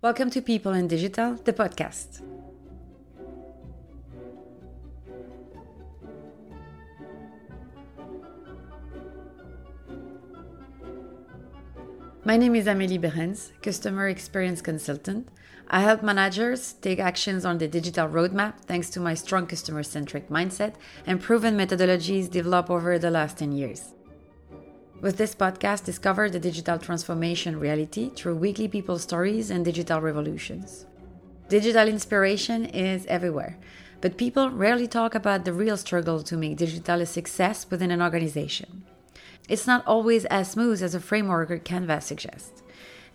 Welcome to People in Digital, the podcast. My name is Amélie Berens, Customer Experience Consultant. I help managers take actions on the digital roadmap thanks to my strong customer centric mindset and proven methodologies developed over the last 10 years. With this podcast, discover the digital transformation reality through weekly people stories and digital revolutions. Digital inspiration is everywhere, but people rarely talk about the real struggle to make digital a success within an organization. It's not always as smooth as a framework or canvas suggests,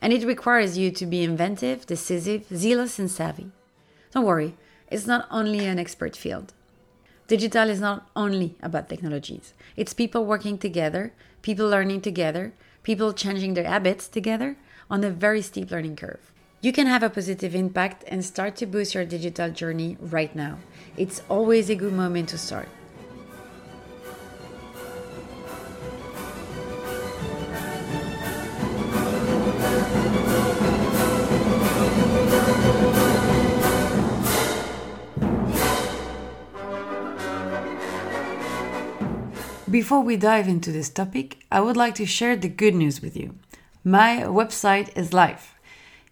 and it requires you to be inventive, decisive, zealous, and savvy. Don't worry, it's not only an expert field. Digital is not only about technologies, it's people working together, people learning together, people changing their habits together on a very steep learning curve. You can have a positive impact and start to boost your digital journey right now. It's always a good moment to start. Before we dive into this topic, I would like to share the good news with you. My website is live.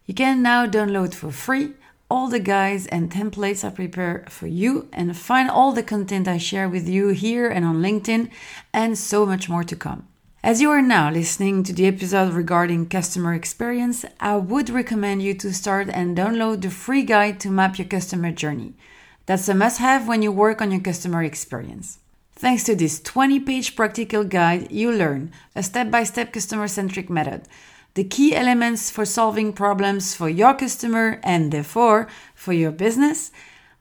You can now download for free all the guides and templates I prepare for you and find all the content I share with you here and on LinkedIn and so much more to come. As you are now listening to the episode regarding customer experience, I would recommend you to start and download the free guide to map your customer journey. That's a must have when you work on your customer experience. Thanks to this 20 page practical guide, you learn a step by step customer centric method, the key elements for solving problems for your customer and therefore for your business,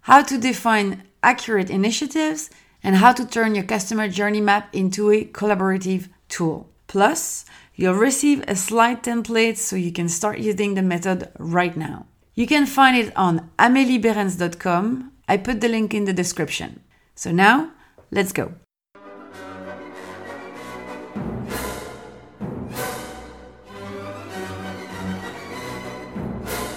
how to define accurate initiatives, and how to turn your customer journey map into a collaborative tool. Plus, you'll receive a slide template so you can start using the method right now. You can find it on amelieberens.com. I put the link in the description. So now, Let's go.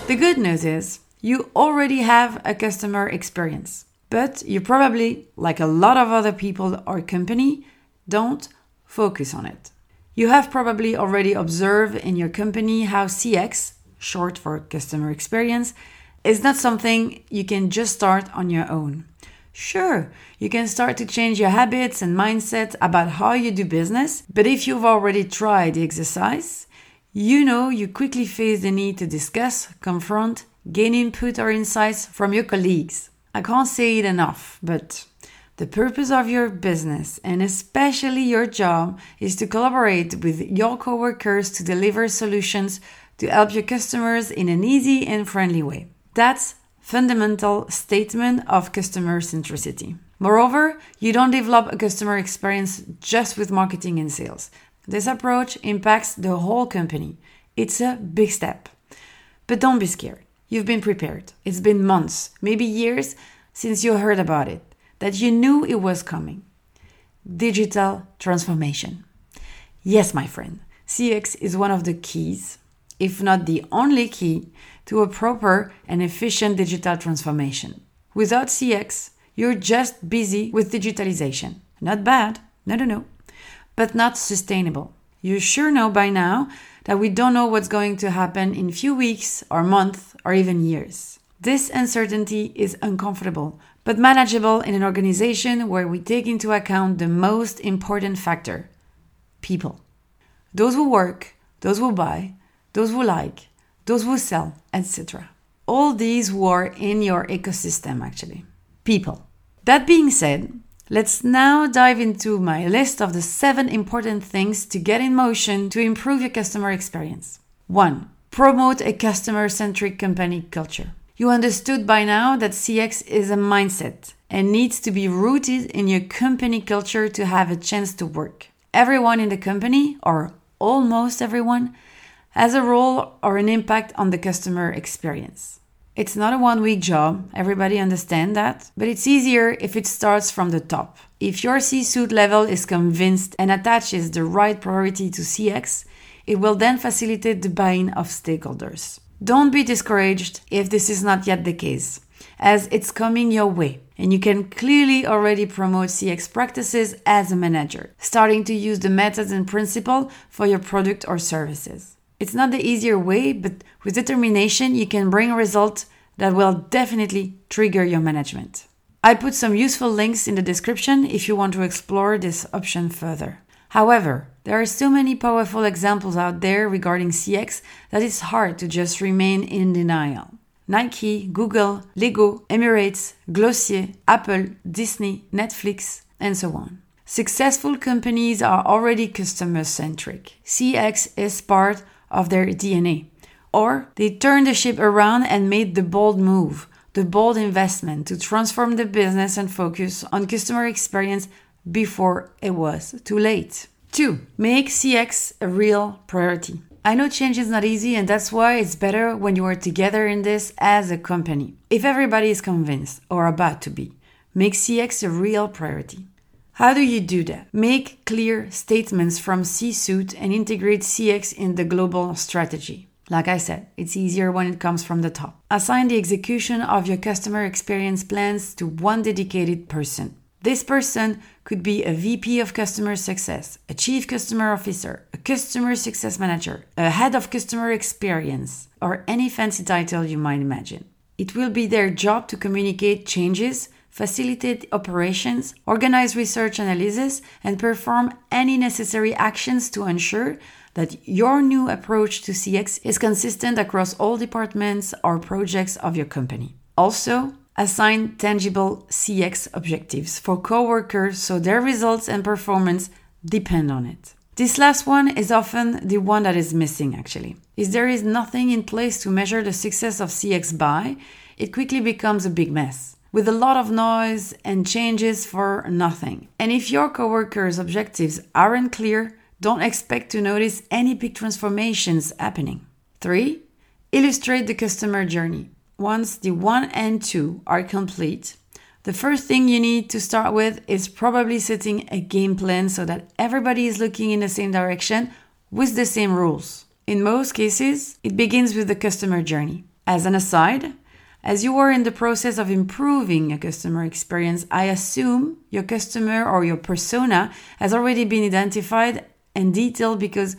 The good news is you already have a customer experience, but you probably, like a lot of other people or company, don't focus on it. You have probably already observed in your company how CX, short for customer experience, is not something you can just start on your own. Sure, you can start to change your habits and mindset about how you do business, but if you've already tried the exercise, you know you quickly face the need to discuss, confront, gain input or insights from your colleagues. I can't say it enough, but the purpose of your business and especially your job is to collaborate with your coworkers to deliver solutions to help your customers in an easy and friendly way. That's fundamental statement of customer centricity. Moreover, you don't develop a customer experience just with marketing and sales. This approach impacts the whole company. It's a big step. But don't be scared. You've been prepared. It's been months, maybe years since you heard about it, that you knew it was coming. Digital transformation. Yes, my friend, CX is one of the keys, if not the only key, to a proper and efficient digital transformation. Without CX, you're just busy with digitalization. Not bad, no, no, no, but not sustainable. You sure know by now that we don't know what's going to happen in few weeks or months or even years. This uncertainty is uncomfortable, but manageable in an organization where we take into account the most important factor people. Those who work, those who buy, those who like, those who sell, etc. All these who are in your ecosystem, actually. People. That being said, let's now dive into my list of the seven important things to get in motion to improve your customer experience. 1. Promote a customer centric company culture. You understood by now that CX is a mindset and needs to be rooted in your company culture to have a chance to work. Everyone in the company, or almost everyone, has a role or an impact on the customer experience. It's not a one week job, everybody understand that, but it's easier if it starts from the top. If your C-suite level is convinced and attaches the right priority to CX, it will then facilitate the buy-in of stakeholders. Don't be discouraged if this is not yet the case, as it's coming your way. And you can clearly already promote CX practices as a manager, starting to use the methods and principle for your product or services. It's not the easier way, but with determination, you can bring a result that will definitely trigger your management. I put some useful links in the description if you want to explore this option further. However, there are so many powerful examples out there regarding CX that it's hard to just remain in denial. Nike, Google, Lego, Emirates, Glossier, Apple, Disney, Netflix, and so on. Successful companies are already customer centric. CX is part of their DNA. Or they turned the ship around and made the bold move, the bold investment to transform the business and focus on customer experience before it was too late. Two, make CX a real priority. I know change is not easy, and that's why it's better when you are together in this as a company. If everybody is convinced or about to be, make CX a real priority. How do you do that? Make clear statements from C suite and integrate CX in the global strategy. Like I said, it's easier when it comes from the top. Assign the execution of your customer experience plans to one dedicated person. This person could be a VP of customer success, a chief customer officer, a customer success manager, a head of customer experience, or any fancy title you might imagine. It will be their job to communicate changes, facilitate operations, organize research analysis, and perform any necessary actions to ensure that your new approach to CX is consistent across all departments or projects of your company. Also, assign tangible CX objectives for coworkers so their results and performance depend on it. This last one is often the one that is missing actually. If there is nothing in place to measure the success of CX by, it quickly becomes a big mess with a lot of noise and changes for nothing. And if your coworkers' objectives aren't clear, don't expect to notice any big transformations happening. 3. Illustrate the customer journey. Once the 1 and 2 are complete, the first thing you need to start with is probably setting a game plan so that everybody is looking in the same direction with the same rules. In most cases, it begins with the customer journey. As an aside, as you are in the process of improving a customer experience, I assume your customer or your persona has already been identified and detailed because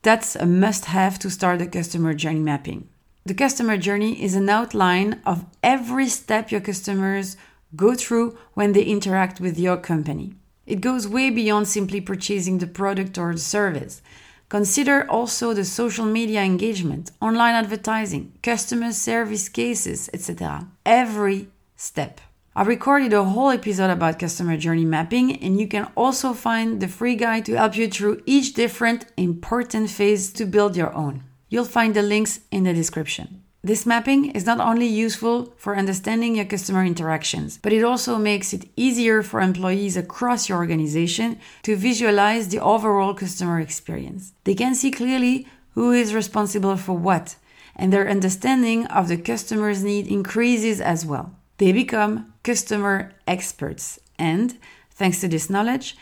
that's a must have to start the customer journey mapping. The customer journey is an outline of every step your customers go through when they interact with your company. It goes way beyond simply purchasing the product or the service. Consider also the social media engagement, online advertising, customer service cases, etc. Every step. I recorded a whole episode about customer journey mapping, and you can also find the free guide to help you through each different important phase to build your own. You'll find the links in the description. This mapping is not only useful for understanding your customer interactions, but it also makes it easier for employees across your organization to visualize the overall customer experience. They can see clearly who is responsible for what, and their understanding of the customer's need increases as well. They become customer experts, and thanks to this knowledge,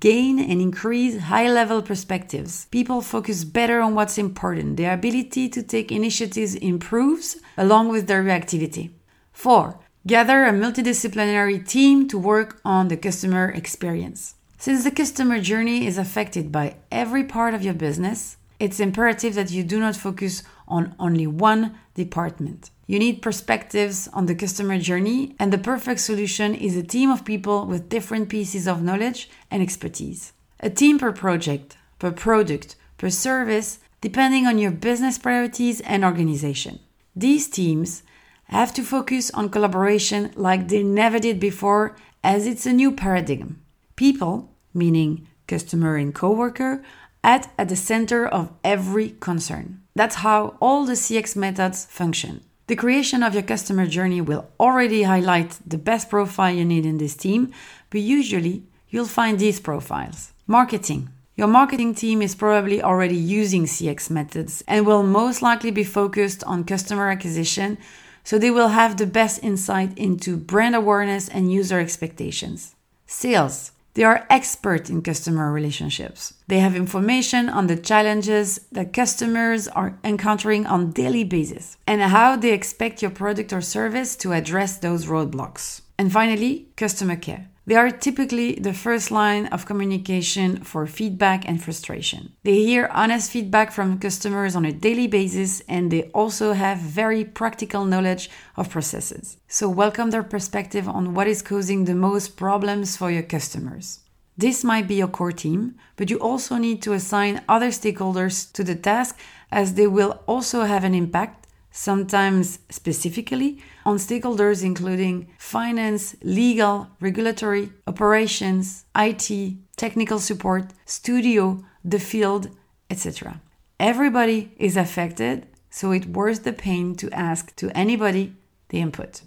gain and increase high level perspectives. People focus better on what's important. Their ability to take initiatives improves along with their reactivity. 4. Gather a multidisciplinary team to work on the customer experience. Since the customer journey is affected by every part of your business, it's imperative that you do not focus on only one department. You need perspectives on the customer journey, and the perfect solution is a team of people with different pieces of knowledge and expertise. A team per project, per product, per service, depending on your business priorities and organization. These teams have to focus on collaboration like they never did before, as it's a new paradigm. People, meaning customer and coworker, at at the center of every concern. That's how all the CX methods function. The creation of your customer journey will already highlight the best profile you need in this team, but usually you'll find these profiles. Marketing. Your marketing team is probably already using CX methods and will most likely be focused on customer acquisition, so they will have the best insight into brand awareness and user expectations. Sales. They are expert in customer relationships. They have information on the challenges that customers are encountering on daily basis and how they expect your product or service to address those roadblocks. And finally, customer care. They are typically the first line of communication for feedback and frustration. They hear honest feedback from customers on a daily basis and they also have very practical knowledge of processes. So, welcome their perspective on what is causing the most problems for your customers. This might be your core team, but you also need to assign other stakeholders to the task as they will also have an impact sometimes specifically on stakeholders including finance, legal, regulatory, operations, IT, technical support, studio, the field, etc. Everybody is affected, so it worth the pain to ask to anybody the input.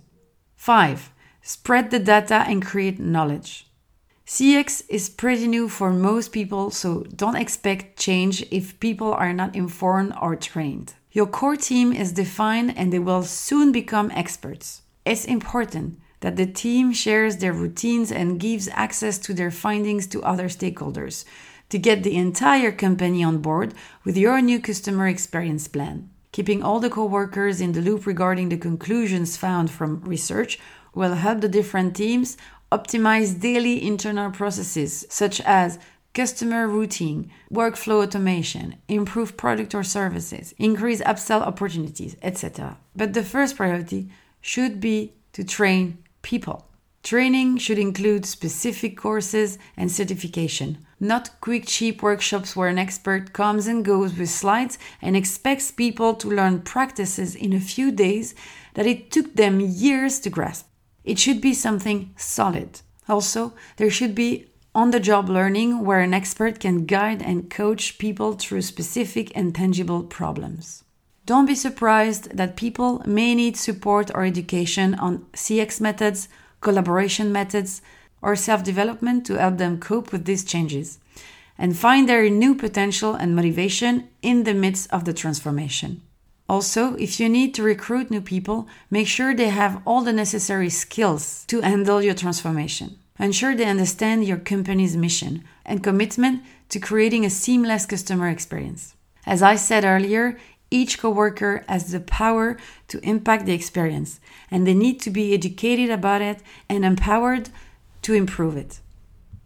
5. Spread the data and create knowledge. CX is pretty new for most people, so don't expect change if people are not informed or trained. Your core team is defined and they will soon become experts. It's important that the team shares their routines and gives access to their findings to other stakeholders to get the entire company on board with your new customer experience plan. Keeping all the coworkers in the loop regarding the conclusions found from research will help the different teams optimize daily internal processes such as customer routing, workflow automation, improve product or services, increase upsell opportunities, etc. But the first priority should be to train people. Training should include specific courses and certification, not quick, cheap workshops where an expert comes and goes with slides and expects people to learn practices in a few days that it took them years to grasp. It should be something solid. Also, there should be on the job learning where an expert can guide and coach people through specific and tangible problems. Don't be surprised that people may need support or education on CX methods, collaboration methods, or self development to help them cope with these changes and find their new potential and motivation in the midst of the transformation. Also, if you need to recruit new people, make sure they have all the necessary skills to handle your transformation. Ensure they understand your company's mission and commitment to creating a seamless customer experience. As I said earlier, each coworker has the power to impact the experience, and they need to be educated about it and empowered to improve it.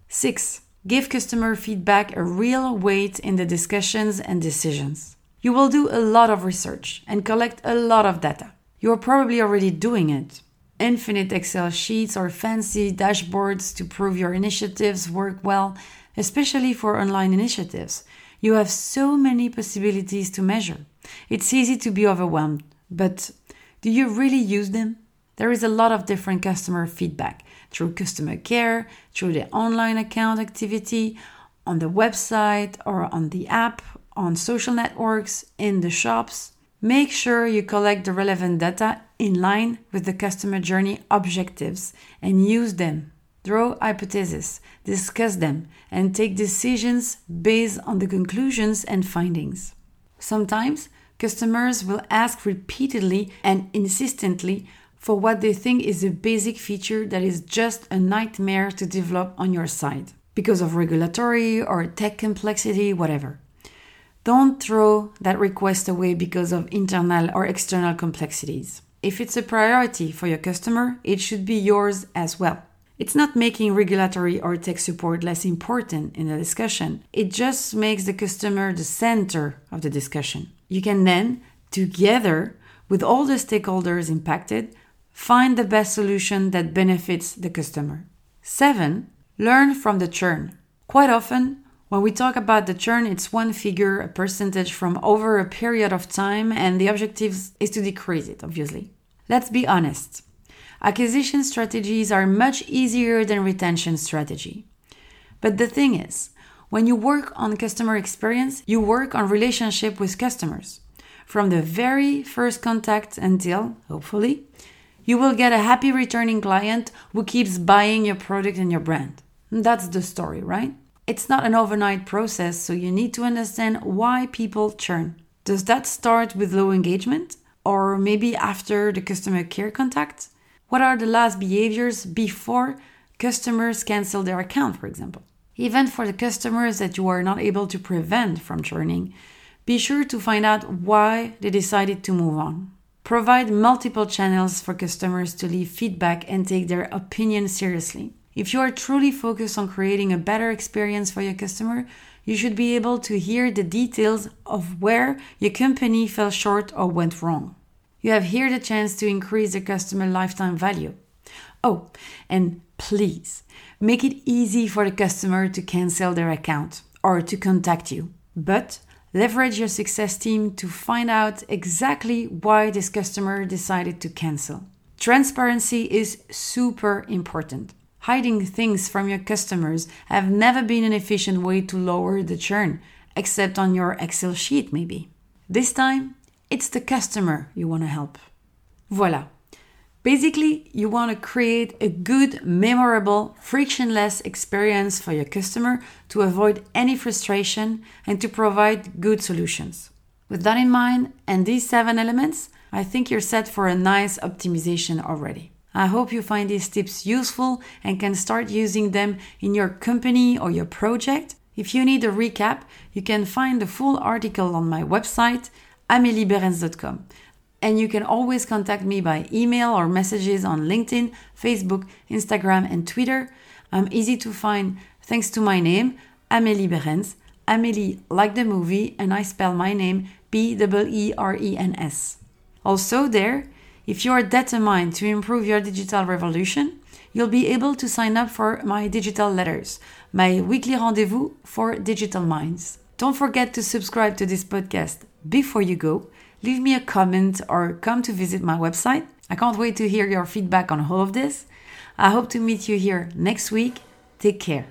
6. Give customer feedback a real weight in the discussions and decisions. You will do a lot of research and collect a lot of data. You're probably already doing it, infinite Excel sheets or fancy dashboards to prove your initiatives work well, especially for online initiatives. You have so many possibilities to measure. It's easy to be overwhelmed, but do you really use them? There is a lot of different customer feedback through customer care, through the online account activity, on the website or on the app, on social networks, in the shops. Make sure you collect the relevant data in line with the customer journey objectives and use them. Draw hypotheses, discuss them, and take decisions based on the conclusions and findings. Sometimes customers will ask repeatedly and insistently for what they think is a basic feature that is just a nightmare to develop on your side because of regulatory or tech complexity, whatever. Don't throw that request away because of internal or external complexities. If it's a priority for your customer, it should be yours as well. It's not making regulatory or tech support less important in the discussion. It just makes the customer the center of the discussion. You can then, together with all the stakeholders impacted, find the best solution that benefits the customer. 7. Learn from the churn. Quite often, when we talk about the churn, it's one figure, a percentage from over a period of time, and the objective is to decrease it, obviously. Let's be honest. Acquisition strategies are much easier than retention strategy. But the thing is, when you work on customer experience, you work on relationship with customers. From the very first contact until, hopefully, you will get a happy returning client who keeps buying your product and your brand. That's the story, right? It's not an overnight process, so you need to understand why people churn. Does that start with low engagement? Or maybe after the customer care contact? What are the last behaviors before customers cancel their account, for example. Even for the customers that you are not able to prevent from churning, be sure to find out why they decided to move on. Provide multiple channels for customers to leave feedback and take their opinion seriously. If you are truly focused on creating a better experience for your customer, you should be able to hear the details of where your company fell short or went wrong. You have here the chance to increase the customer lifetime value. Oh, and please make it easy for the customer to cancel their account or to contact you. But Leverage your success team to find out exactly why this customer decided to cancel. Transparency is super important. Hiding things from your customers have never been an efficient way to lower the churn, except on your Excel sheet, maybe. This time, it's the customer you want to help. Voila. Basically, you want to create a good, memorable, frictionless experience for your customer to avoid any frustration and to provide good solutions. With that in mind and these seven elements, I think you're set for a nice optimization already. I hope you find these tips useful and can start using them in your company or your project. If you need a recap, you can find the full article on my website, amelieberens.com and you can always contact me by email or messages on LinkedIn, Facebook, Instagram, and Twitter. I'm easy to find thanks to my name, Amélie Berens. Amélie, like the movie, and I spell my name B E R E N S. Also, there, if you are determined to improve your digital revolution, you'll be able to sign up for my digital letters, my weekly rendezvous for digital minds. Don't forget to subscribe to this podcast before you go leave me a comment or come to visit my website. I can't wait to hear your feedback on all of this. I hope to meet you here next week. Take care.